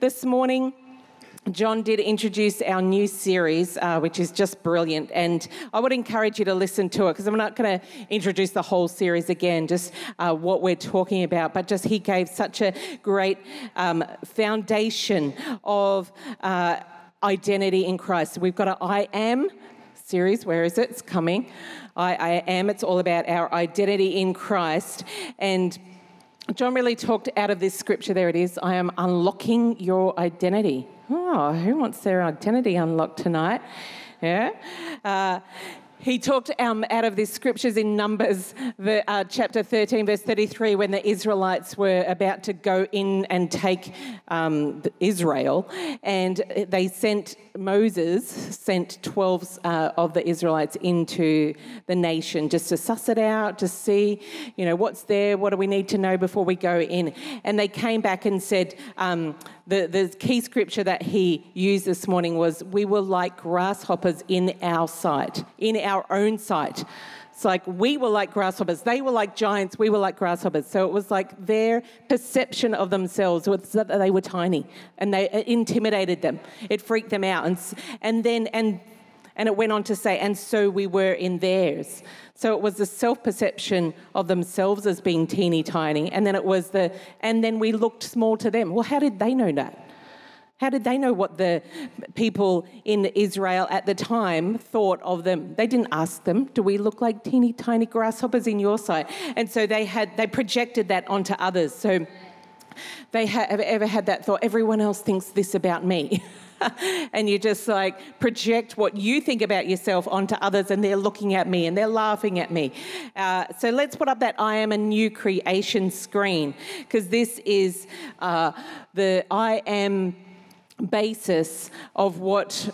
This morning, John did introduce our new series, uh, which is just brilliant. And I would encourage you to listen to it because I'm not going to introduce the whole series again, just uh, what we're talking about. But just he gave such a great um, foundation of uh, identity in Christ. We've got an I am series. Where is it? It's coming. I, I am. It's all about our identity in Christ. And John really talked out of this scripture. There it is. I am unlocking your identity. Oh, who wants their identity unlocked tonight? Yeah. Uh, he talked um, out of these scriptures in Numbers, the, uh, chapter 13, verse 33, when the Israelites were about to go in and take um, Israel, and they sent Moses sent 12 uh, of the Israelites into the nation just to suss it out, to see, you know, what's there, what do we need to know before we go in. And they came back and said, um, the, the key scripture that he used this morning was, We were like grasshoppers in our sight, in our own sight. It's like we were like grasshoppers. They were like giants. We were like grasshoppers. So it was like their perception of themselves was that they were tiny and they intimidated them. It freaked them out. And, and then, and, and it went on to say, and so we were in theirs. So it was the self perception of themselves as being teeny tiny. And then it was the, and then we looked small to them. Well, how did they know that? How did they know what the people in Israel at the time thought of them? They didn't ask them, do we look like teeny tiny grasshoppers in your sight? And so they had they projected that onto others. So they have ever had that thought, everyone else thinks this about me. and you just like project what you think about yourself onto others, and they're looking at me and they're laughing at me. Uh, so let's put up that I am a new creation screen because this is uh, the I am basis of what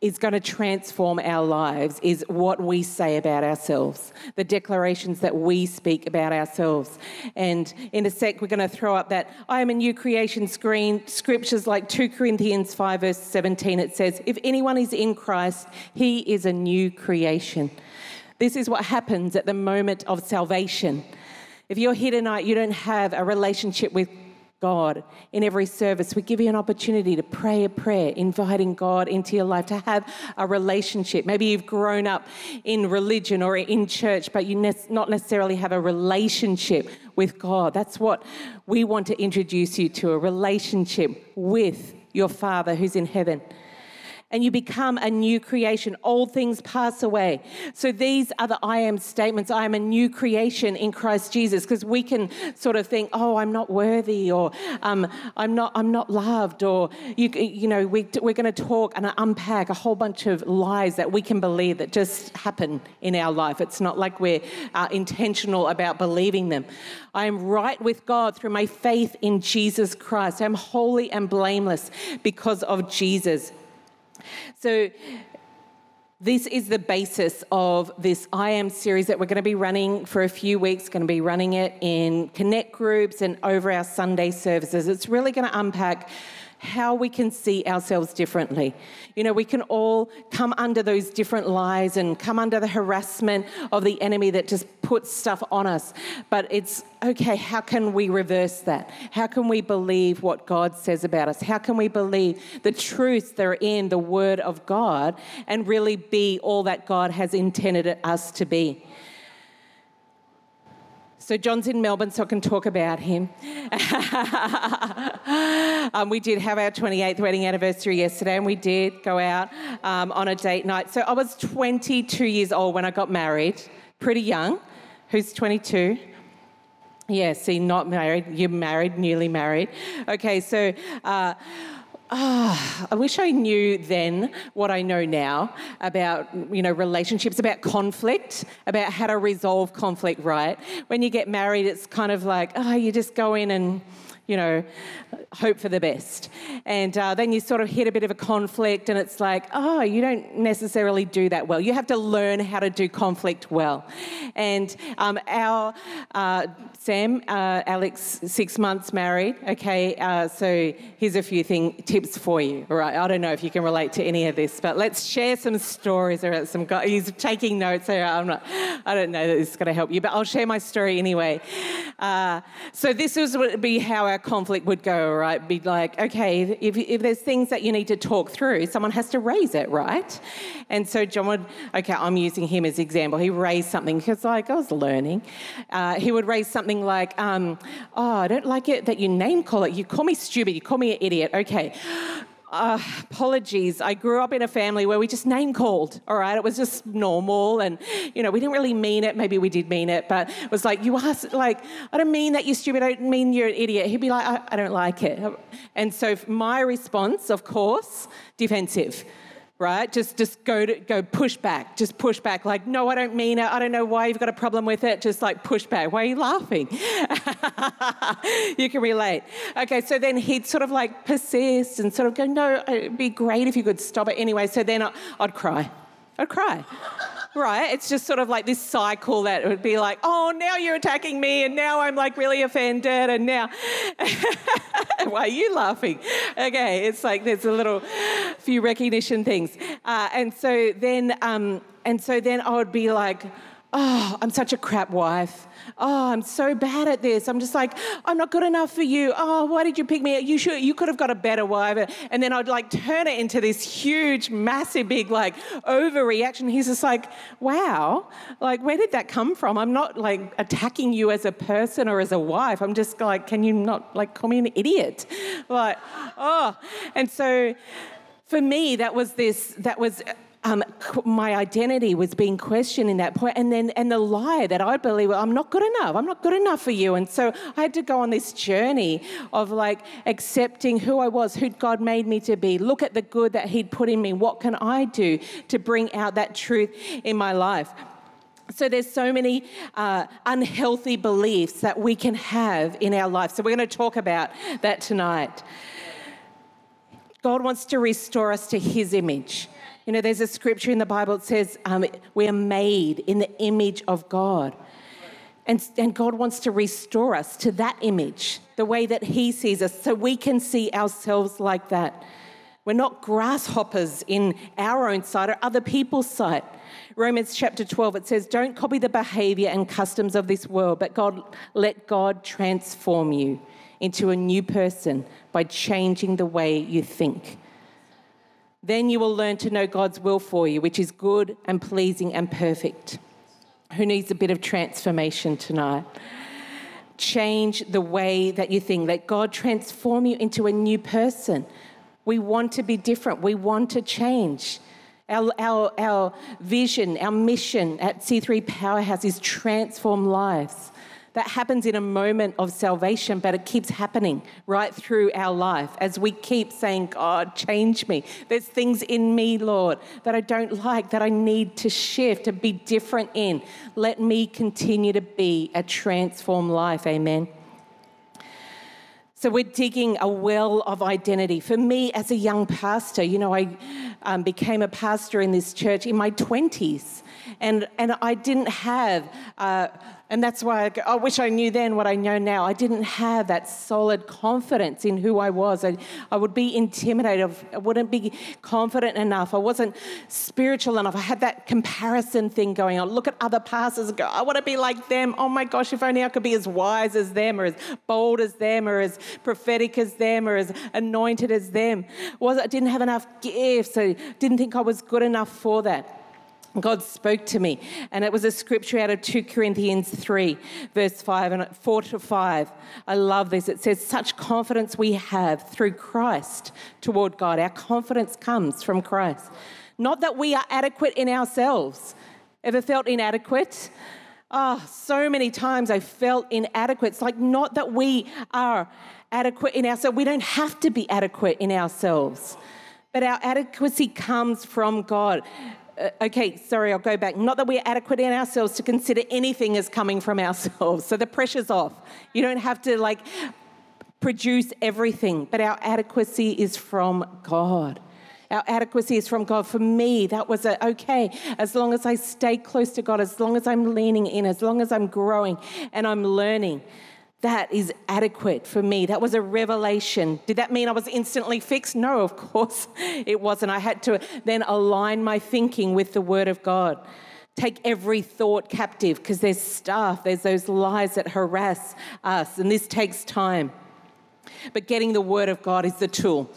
is going to transform our lives is what we say about ourselves, the declarations that we speak about ourselves. And in a sec, we're going to throw up that I am a new creation screen. Scriptures like 2 Corinthians 5, verse 17, it says, If anyone is in Christ, he is a new creation. This is what happens at the moment of salvation. If you're here tonight, you don't have a relationship with God in every service. We give you an opportunity to pray a prayer, inviting God into your life, to have a relationship. Maybe you've grown up in religion or in church, but you ne- not necessarily have a relationship with God. That's what we want to introduce you to a relationship with your Father who's in heaven and you become a new creation. Old things pass away. So these are the I am statements. I am a new creation in Christ Jesus. Because we can sort of think, oh, I'm not worthy, or um, I'm not, I'm not loved, or you, you know, we, we're going to talk and unpack a whole bunch of lies that we can believe that just happen in our life. It's not like we're uh, intentional about believing them. I am right with God through my faith in Jesus Christ. I'm holy and blameless because of Jesus. So, this is the basis of this I Am series that we're going to be running for a few weeks, going to be running it in connect groups and over our Sunday services. It's really going to unpack how we can see ourselves differently. You know, we can all come under those different lies and come under the harassment of the enemy that just puts stuff on us. But it's okay, how can we reverse that? How can we believe what God says about us? How can we believe the truths that are in the Word of God and really be all that God has intended us to be? So John's in Melbourne, so I can talk about him. um, we did have our 28th wedding anniversary yesterday, and we did go out um, on a date night. So I was 22 years old when I got married, pretty young. Who's 22? Yeah, see, not married. You're married, newly married. Okay, so. Uh, oh, I wish I knew then what I know now about, you know, relationships, about conflict, about how to resolve conflict, right? When you get married, it's kind of like, oh, you just go in and you know, hope for the best. And uh, then you sort of hit a bit of a conflict, and it's like, oh, you don't necessarily do that well. You have to learn how to do conflict well. And um, our uh, Sam, uh, Alex, six months married. Okay, uh, so here's a few thing tips for you. All right, I don't know if you can relate to any of this, but let's share some stories about some. He's taking notes. I'm not. I don't know that this is going to help you, but I'll share my story anyway. Uh, so this was would be how our conflict would go, right? Be like, okay, if, if there's things that you need to talk through, someone has to raise it, right? And so John would, okay, I'm using him as example. He raised something because, like, I was learning. Uh, he would raise something like, um, "Oh, I don't like it that you name call it. You call me stupid. You call me an idiot. Okay." Uh, apologies. I grew up in a family where we just name called, all right? It was just normal and, you know, we didn't really mean it. Maybe we did mean it, but it was like, you asked, like, I don't mean that you're stupid. I don't mean you're an idiot. He'd be like, I, I don't like it. And so my response, of course, defensive right? Just just go to go push back, just push back. Like, no, I don't mean it. I don't know why you've got a problem with it. Just like push back. Why are you laughing? you can relate. Okay, so then he'd sort of like persist and sort of go, no, it'd be great if you could stop it anyway. So then I'd cry. I'd cry right? It's just sort of like this cycle that it would be like, oh, now you're attacking me, and now I'm like really offended, and now. Why are you laughing? Okay, it's like there's a little few recognition things. Uh, and so then, um, and so then I would be like, oh, I'm such a crap wife oh, I'm so bad at this. I'm just like, I'm not good enough for you. Oh, why did you pick me? You should, you could have got a better wife. And then I'd like turn it into this huge, massive, big like overreaction. He's just like, wow, like where did that come from? I'm not like attacking you as a person or as a wife. I'm just like, can you not like call me an idiot? Like, oh, and so for me, that was this, that was um, my identity was being questioned in that point, and then and the lie that I believe I'm not good enough. I'm not good enough for you, and so I had to go on this journey of like accepting who I was, who God made me to be. Look at the good that He'd put in me. What can I do to bring out that truth in my life? So there's so many uh, unhealthy beliefs that we can have in our life. So we're going to talk about that tonight. God wants to restore us to His image. You know, there's a scripture in the Bible that says um, we are made in the image of God. And, and God wants to restore us to that image, the way that He sees us, so we can see ourselves like that. We're not grasshoppers in our own sight or other people's sight. Romans chapter 12, it says, Don't copy the behavior and customs of this world, but God, let God transform you into a new person by changing the way you think. Then you will learn to know God's will for you, which is good and pleasing and perfect. Who needs a bit of transformation tonight? Change the way that you think. Let God transform you into a new person. We want to be different, we want to change. Our, our, our vision, our mission at C3 Powerhouse is transform lives that happens in a moment of salvation, but it keeps happening right through our life as we keep saying, God, change me. There's things in me, Lord, that I don't like, that I need to shift, to be different in. Let me continue to be a transformed life. Amen. So we're digging a well of identity. For me, as a young pastor, you know, I um, became a pastor in this church in my 20s, and, and I didn't have. Uh, and that's why I, go, I, wish I knew then what I know now. I didn't have that solid confidence in who I was. I, I would be intimidated. I wouldn't be confident enough. I wasn't spiritual enough. I had that comparison thing going on. Look at other pastors and go, I want to be like them. Oh my gosh, if only I could be as wise as them or as bold as them or as prophetic as them or as anointed as them. Was I didn't have enough gifts. I didn't think I was good enough for that. God spoke to me, and it was a scripture out of 2 Corinthians 3, verse 5 and 4 to 5. I love this. It says, Such confidence we have through Christ toward God. Our confidence comes from Christ. Not that we are adequate in ourselves. Ever felt inadequate? Oh, so many times I felt inadequate. It's like not that we are adequate in ourselves. We don't have to be adequate in ourselves. But our adequacy comes from God uh, okay, sorry, I'll go back. Not that we're adequate in ourselves to consider anything as coming from ourselves. So the pressure's off. You don't have to like produce everything, but our adequacy is from God. Our adequacy is from God. For me, that was a, okay, as long as I stay close to God, as long as I'm leaning in, as long as I'm growing and I'm learning, that is adequate for me. That was a revelation. Did that mean I was instantly fixed? No, of course it wasn't. I had to then align my thinking with the Word of God. Take every thought captive because there's stuff, there's those lies that harass us, and this takes time. But getting the Word of God is the tool.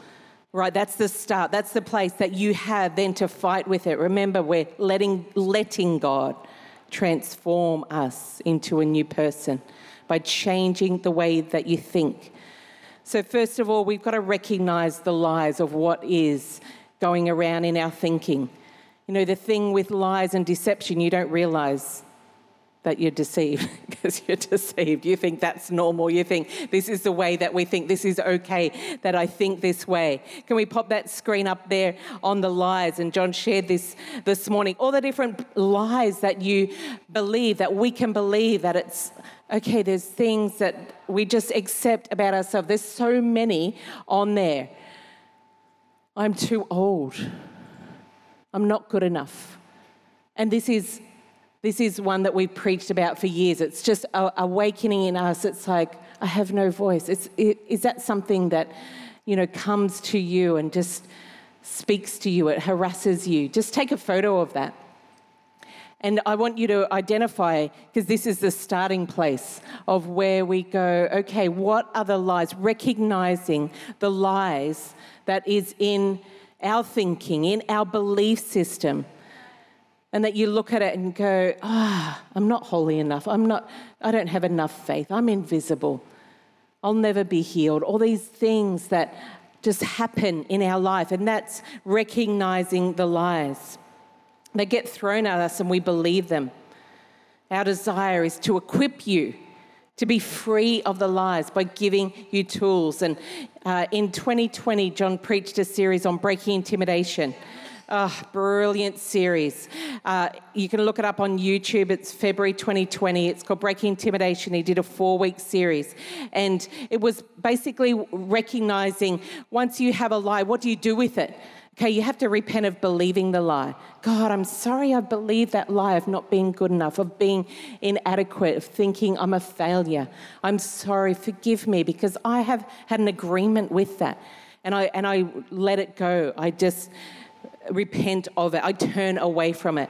Right, that's the start. That's the place that you have then to fight with it. Remember, we're letting, letting God transform us into a new person by changing the way that you think. So, first of all, we've got to recognize the lies of what is going around in our thinking. You know, the thing with lies and deception, you don't realize that you're deceived because you're deceived. You think that's normal. You think this is the way that we think. This is okay that I think this way. Can we pop that screen up there on the lies? And John shared this this morning. All the different lies that you believe, that we can believe that it's okay, there's things that we just accept about ourselves. There's so many on there. I'm too old. I'm not good enough. And this is this is one that we've preached about for years. It's just awakening in us. It's like, I have no voice. It's, it, is that something that, you know, comes to you and just speaks to you? It harasses you. Just take a photo of that. And I want you to identify, because this is the starting place of where we go, okay, what are the lies? Recognizing the lies that is in our thinking, in our belief system and that you look at it and go, ah, oh, I'm not holy enough. I'm not, I don't have enough faith. I'm invisible. I'll never be healed. All these things that just happen in our life, and that's recognizing the lies. They get thrown at us and we believe them. Our desire is to equip you to be free of the lies by giving you tools. And uh, in 2020, John preached a series on breaking intimidation. Oh, brilliant series. Uh, you can look it up on YouTube. It's February 2020. It's called Breaking Intimidation. He did a four week series. And it was basically recognizing once you have a lie, what do you do with it? Okay, you have to repent of believing the lie. God, I'm sorry I believed that lie of not being good enough, of being inadequate, of thinking I'm a failure. I'm sorry, forgive me, because I have had an agreement with that. And I, and I let it go. I just repent of it. I turn away from it.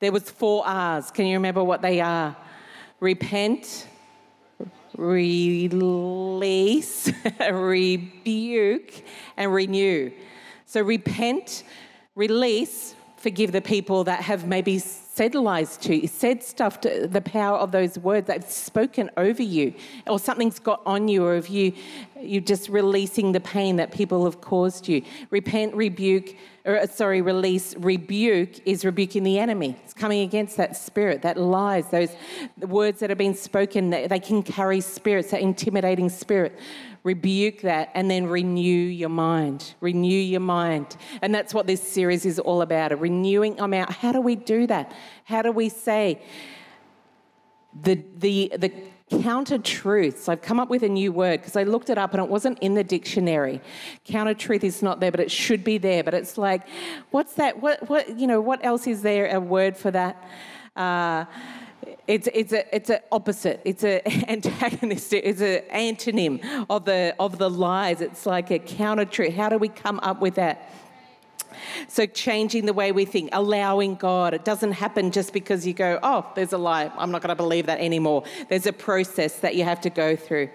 There was four R's. Can you remember what they are? Repent, release, rebuke, and renew. So repent, release, forgive the people that have maybe said lies to you, said stuff to the power of those words that have spoken over you, or something's got on you, or if you you're just releasing the pain that people have caused you. Repent, rebuke, or uh, sorry, release, rebuke is rebuking the enemy. It's coming against that spirit, that lies, those words that have been spoken, they can carry spirits, that intimidating spirit rebuke that, and then renew your mind. Renew your mind. And that's what this series is all about a renewing I'm out. How do we do that? How do we say the, the, the counter truths? I've come up with a new word because I looked it up and it wasn't in the dictionary. Counter truth is not there, but it should be there. But it's like, what's that? What, what, you know, what else is there a word for that? Uh, it's it's a it's an opposite. It's an antagonistic. It's an antonym of the of the lies. It's like a counter truth. How do we come up with that? So changing the way we think, allowing God. It doesn't happen just because you go, oh, there's a lie. I'm not going to believe that anymore. There's a process that you have to go through.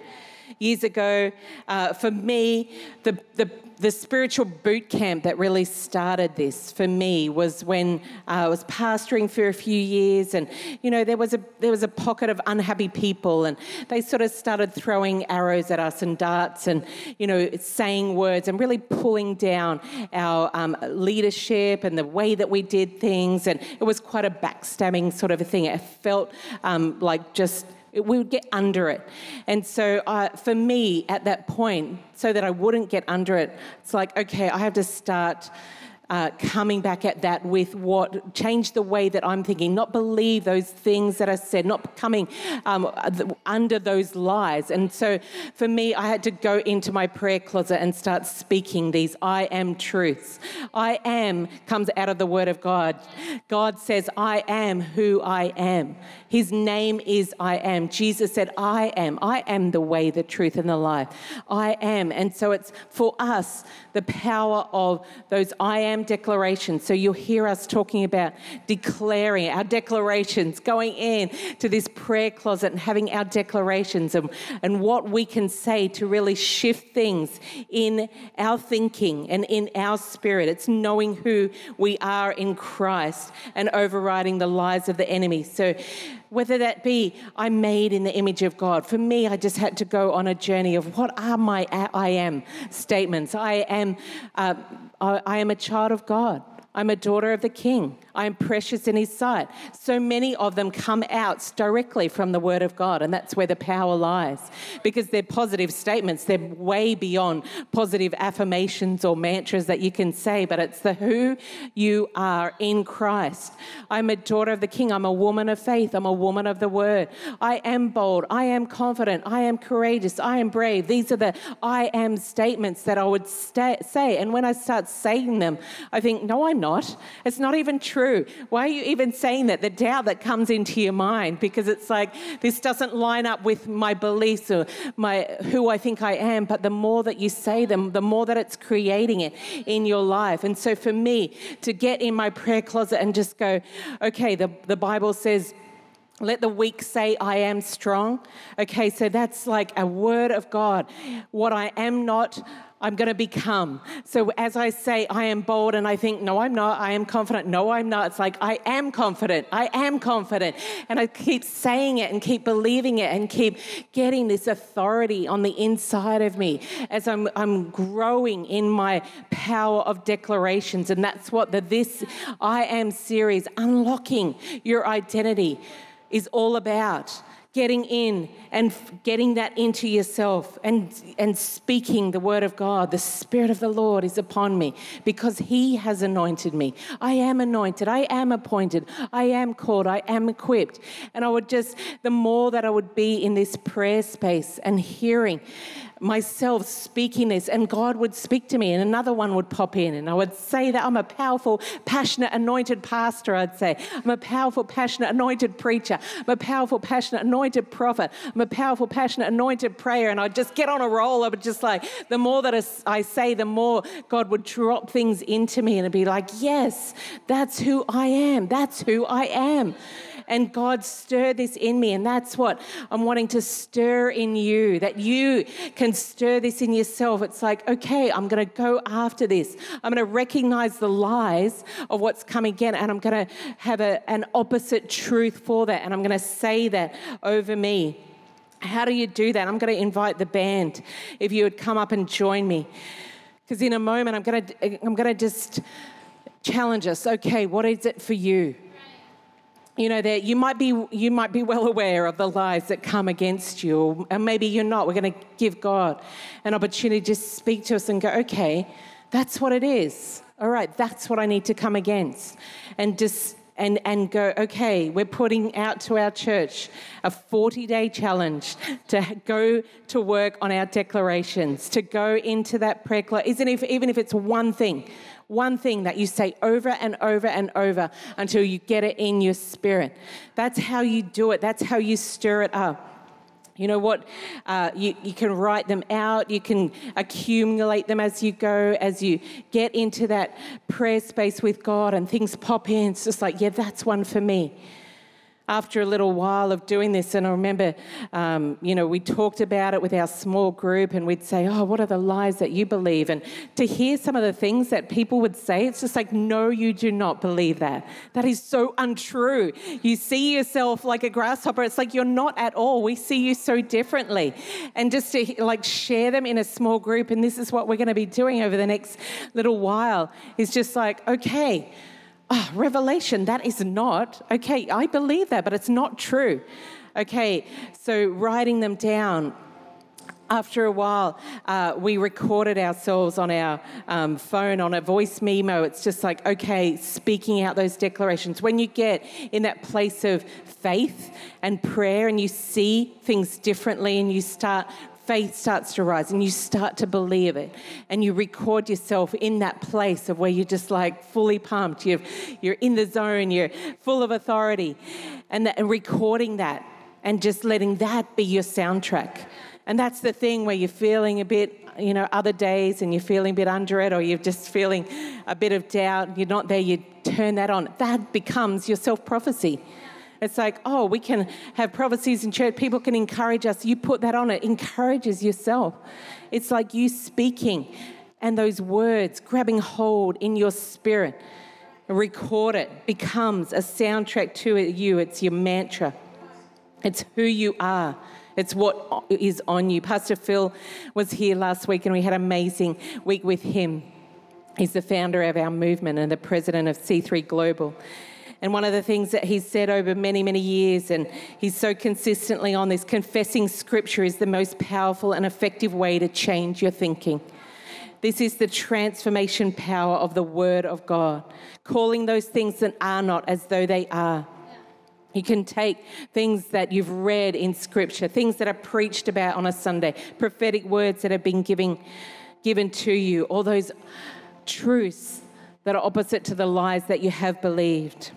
Years ago, uh, for me, the the the spiritual boot camp that really started this for me was when uh, I was pastoring for a few years, and you know there was a there was a pocket of unhappy people, and they sort of started throwing arrows at us and darts, and you know saying words and really pulling down our um, leadership and the way that we did things, and it was quite a backstabbing sort of a thing. It felt um, like just we would get under it. And so uh, for me at that point, so that I wouldn't get under it, it's like, okay, I have to start uh, coming back at that with what change the way that I'm thinking, not believe those things that are said, not coming um, under those lies. And so for me, I had to go into my prayer closet and start speaking these I am truths. I am comes out of the Word of God. God says, I am who I am. His name is I am. Jesus said, I am. I am the way, the truth, and the life. I am. And so it's for us the power of those I am am declaration. So you'll hear us talking about declaring our declarations, going in to this prayer closet and having our declarations and, and what we can say to really shift things in our thinking and in our spirit. It's knowing who we are in Christ and overriding the lies of the enemy. So whether that be I'm made in the image of God. For me, I just had to go on a journey of what are my I am statements. I am, uh, I am a child of God. I'm a daughter of the king. I am precious in his sight. So many of them come out directly from the word of God, and that's where the power lies because they're positive statements. They're way beyond positive affirmations or mantras that you can say, but it's the who you are in Christ. I'm a daughter of the king. I'm a woman of faith. I'm a woman of the word. I am bold. I am confident. I am courageous. I am brave. These are the I am statements that I would sta- say. And when I start saying them, I think, no, I'm not. It's not even true. Why are you even saying that? The doubt that comes into your mind because it's like this doesn't line up with my beliefs or my who I think I am. But the more that you say them, the more that it's creating it in your life. And so for me to get in my prayer closet and just go, okay, the, the Bible says, let the weak say, I am strong. Okay, so that's like a word of God. What I am not, I'm going to become. So as I say, I am bold, and I think, no, I'm not. I am confident. No, I'm not. It's like, I am confident. I am confident. And I keep saying it and keep believing it and keep getting this authority on the inside of me as I'm, I'm growing in my power of declarations. And that's what the This I Am series, unlocking your identity, is all about getting in and getting that into yourself and, and speaking the word of God. The Spirit of the Lord is upon me because He has anointed me. I am anointed. I am appointed. I am called. I am equipped. And I would just, the more that I would be in this prayer space and hearing myself speaking this, and God would speak to me, and another one would pop in, and I would say that I'm a powerful, passionate, anointed pastor. I'd say, I'm a powerful, passionate, anointed preacher. I'm a powerful, passionate, anointed prophet. I'm a powerful, passionate, anointed prayer. And I'd just get on a roll. I would just like, the more that I say, the more God would drop things into me, and it'd be like, yes, that's who I am. That's who I am and God stirred this in me. And that's what I'm wanting to stir in you, that you can stir this in yourself. It's like, okay, I'm going to go after this. I'm going to recognize the lies of what's coming again, and I'm going to have a, an opposite truth for that. And I'm going to say that over me. How do you do that? I'm going to invite the band if you would come up and join me. Because in a moment, I'm going to, I'm going to just challenge us. Okay, what is it for you? You know that you might be you might be well aware of the lies that come against you. And maybe you're not. We're going to give god an opportunity to speak to us and go okay that's what it is. All right that's what i need to come against. And just and, and go, okay, we're putting out to our church a 40 day challenge to go to work on our declarations, to go into that prayer closet, isn't if, even if it's one thing, one thing that you say over and over and over until you get it in your spirit. That's how you do it, that's how you stir it up. You know what? Uh, you, you can write them out, you can accumulate them as you go, as you get into that prayer space with God and things pop in. It's just like, yeah, that's one for me after a little while of doing this, and I remember, um, you know, we talked about it with our small group, and we'd say, "Oh, what are the lies that you believe?" And to hear some of the things that people would say, it's just like, "No, you do not believe that. That is so untrue. You see yourself like a grasshopper. It's like you're not at all. We see you so differently." And just to like share them in a small group, and this is what we're going to be doing over the next little while, is just like, okay oh, revelation, that is not, okay, I believe that, but it's not true. Okay, so writing them down. After a while, uh, we recorded ourselves on our um, phone on a voice memo. It's just like, okay, speaking out those declarations. When you get in that place of faith and prayer and you see things differently and you start faith starts to rise and you start to believe it and you record yourself in that place of where you're just like fully pumped you're, you're in the zone you're full of authority and, and recording that and just letting that be your soundtrack And that's the thing where you're feeling a bit, you know, other days and you're feeling a bit under it or you're just feeling a bit of doubt, you're not there, you turn that on. That becomes your self prophecy. It's like, oh, we can have prophecies in church. People can encourage us. You put that on, it encourages yourself. It's like you speaking and those words grabbing hold in your spirit. Record it, becomes a soundtrack to you. It's your mantra, it's who you are. It's what is on you. Pastor Phil was here last week and we had an amazing week with him. He's the founder of our movement and the president of C3 Global. And one of the things that he's said over many, many years, and he's so consistently on this confessing scripture is the most powerful and effective way to change your thinking. This is the transformation power of the Word of God, calling those things that are not as though they are. You can take things that you've read in Scripture, things that are preached about on a Sunday, prophetic words that have been giving, given to you, all those truths that are opposite to the lies that you have believed.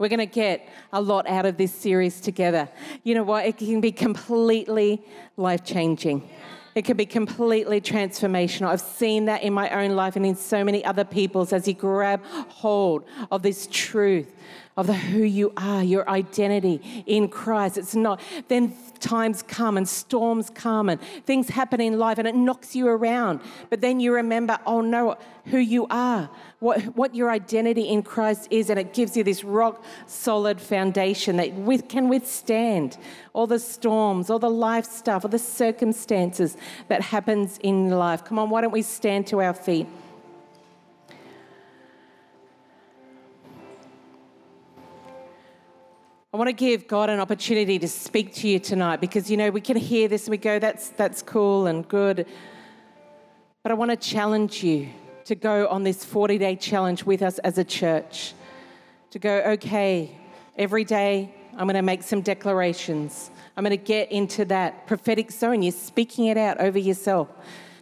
We're going to get a lot out of this series together. You know what? It can be completely life changing. It can be completely transformational. I've seen that in my own life and in so many other people's as you grab hold of this truth of the who you are, your identity in Christ. It's not, then times come and storms come and things happen in life and it knocks you around. But then you remember, oh no, who you are, what, what your identity in Christ is, and it gives you this rock solid foundation that with, can withstand all the storms, all the life stuff, all the circumstances that happens in life. Come on, why don't we stand to our feet? I want to give God an opportunity to speak to you tonight because you know we can hear this and we go, that's that's cool and good. But I want to challenge you to go on this 40 day challenge with us as a church. To go, okay, every day I'm going to make some declarations. I'm going to get into that prophetic zone. You're speaking it out over yourself.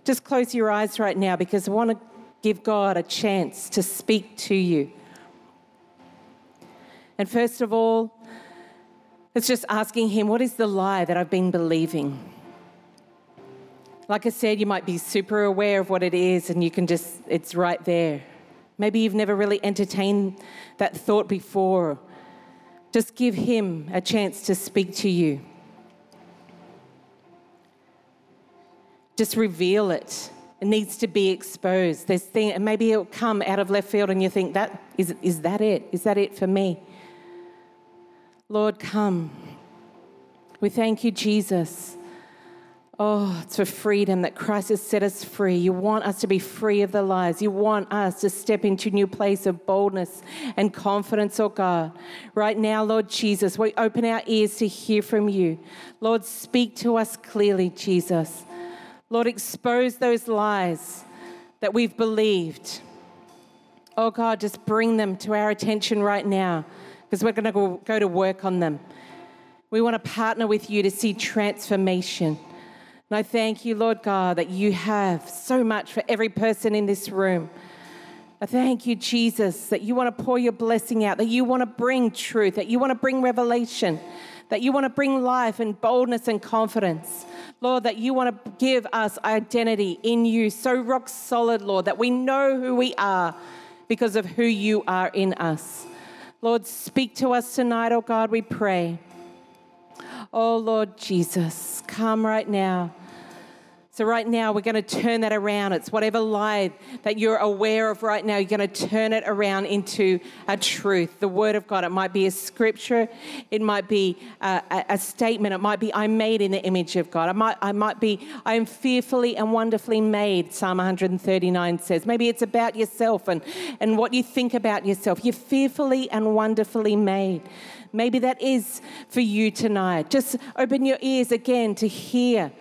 Just close your eyes right now because I want to give God a chance to speak to you. And first of all, it's just asking Him, what is the lie that I've been believing? Like I said, you might be super aware of what it is and you can just, it's right there. Maybe you've never really entertained that thought before. Just give Him a chance to speak to you. Just reveal it. It needs to be exposed. There's thing, and maybe it'll come out of left field, and you think, "That is, is that it? Is that it for me?" Lord, come. We thank you, Jesus. Oh, it's for freedom that Christ has set us free. You want us to be free of the lies. You want us to step into a new place of boldness and confidence, oh God. Right now, Lord Jesus, we open our ears to hear from you. Lord, speak to us clearly, Jesus. Lord, expose those lies that we've believed. Oh God, just bring them to our attention right now because we're going to go to work on them. We want to partner with you to see transformation. And I thank you, Lord God, that you have so much for every person in this room. I thank you, Jesus, that you want to pour your blessing out, that you want to bring truth, that you want to bring revelation, that you want to bring life and boldness and confidence. Lord, that you want to give us identity in you so rock solid, Lord, that we know who we are because of who you are in us. Lord, speak to us tonight, oh God, we pray. Oh Lord Jesus, come right now. So, right now, we're going to turn that around. It's whatever lie that you're aware of right now, you're going to turn it around into a truth, the Word of God. It might be a scripture, it might be uh, a, a statement, it might be, I'm made in the image of God. I might, I might be, I am fearfully and wonderfully made, Psalm 139 says. Maybe it's about yourself and, and what you think about yourself. You're fearfully and wonderfully made. Maybe that is for you tonight. Just open your ears again to hear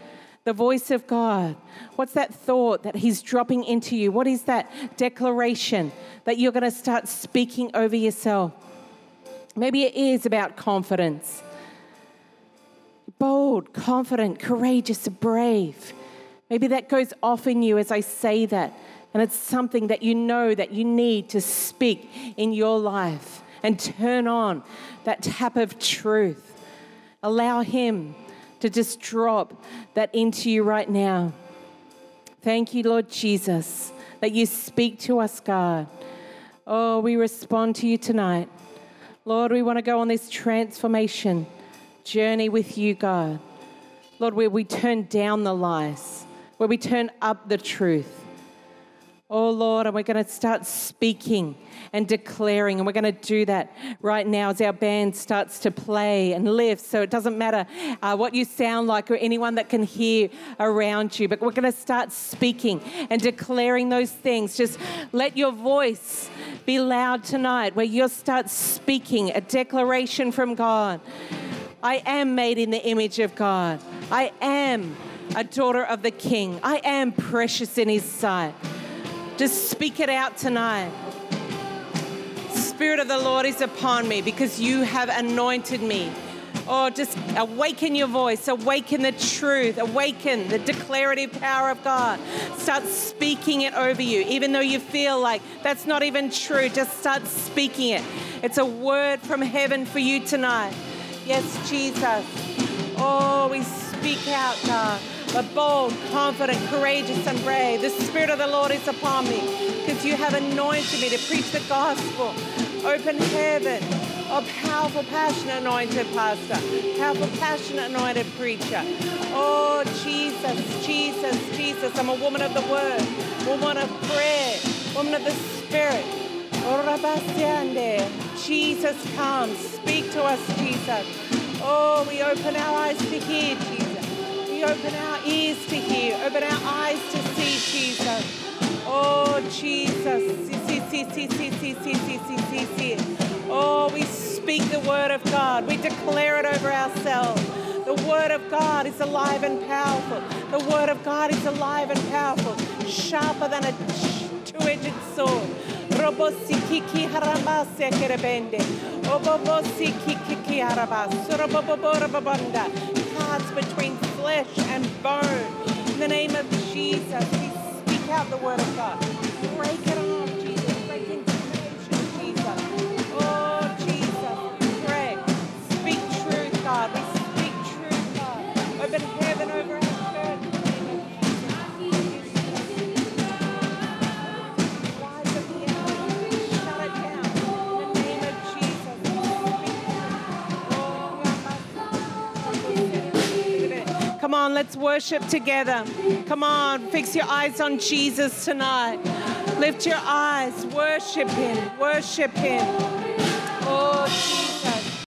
the voice of God? What's that thought that He's dropping into you? What is that declaration that you're going to start speaking over yourself? Maybe it is about confidence. Bold, confident, courageous, brave. Maybe that goes off in you as I say that. And it's something that you know that you need to speak in your life and turn on that tap of truth. Allow Him to just drop that into you right now. Thank you, Lord Jesus, that you speak to us, God. Oh, we respond to you tonight. Lord, we want to go on this transformation journey with you, God. Lord, where we turn down the lies, where we turn up the truth. Oh Lord, and we're going to start speaking and declaring, and we're going to do that right now as our band starts to play and lift. So it doesn't matter uh, what you sound like or anyone that can hear around you, but we're going to start speaking and declaring those things. Just let your voice be loud tonight, where you'll start speaking a declaration from God. I am made in the image of God. I am a daughter of the King. I am precious in His sight. Just speak it out tonight. Spirit of the Lord is upon me because you have anointed me. Oh, just awaken your voice, awaken the truth, awaken the declarative power of God. Start speaking it over you, even though you feel like that's not even true. Just start speaking it. It's a word from heaven for you tonight. Yes, Jesus. Oh, we speak out, God but bold, confident, courageous, and brave. The Spirit of the Lord is upon me because you have anointed me to preach the gospel. Open heaven. Oh, powerful, passionate, anointed pastor. Powerful, passionate, anointed preacher. Oh, Jesus, Jesus, Jesus. I'm a woman of the word, woman of prayer, woman of the Spirit. Jesus, come. Speak to us, Jesus. Oh, we open our eyes to hear, Jesus we open our ears to hear, open our eyes to see Jesus. Oh, Jesus. Oh, we speak the word of God. We declare it over ourselves. The word of God is alive and powerful. The word of God is alive and powerful, sharper than a two-edged sword. kiki haramase kerebende. Obobosi kiki harabas. Cuts between flesh and bone. In the name of Jesus, we speak out the word of God. Break on, let's worship together. Come on, fix your eyes on Jesus tonight. Lift your eyes, worship Him, worship Him.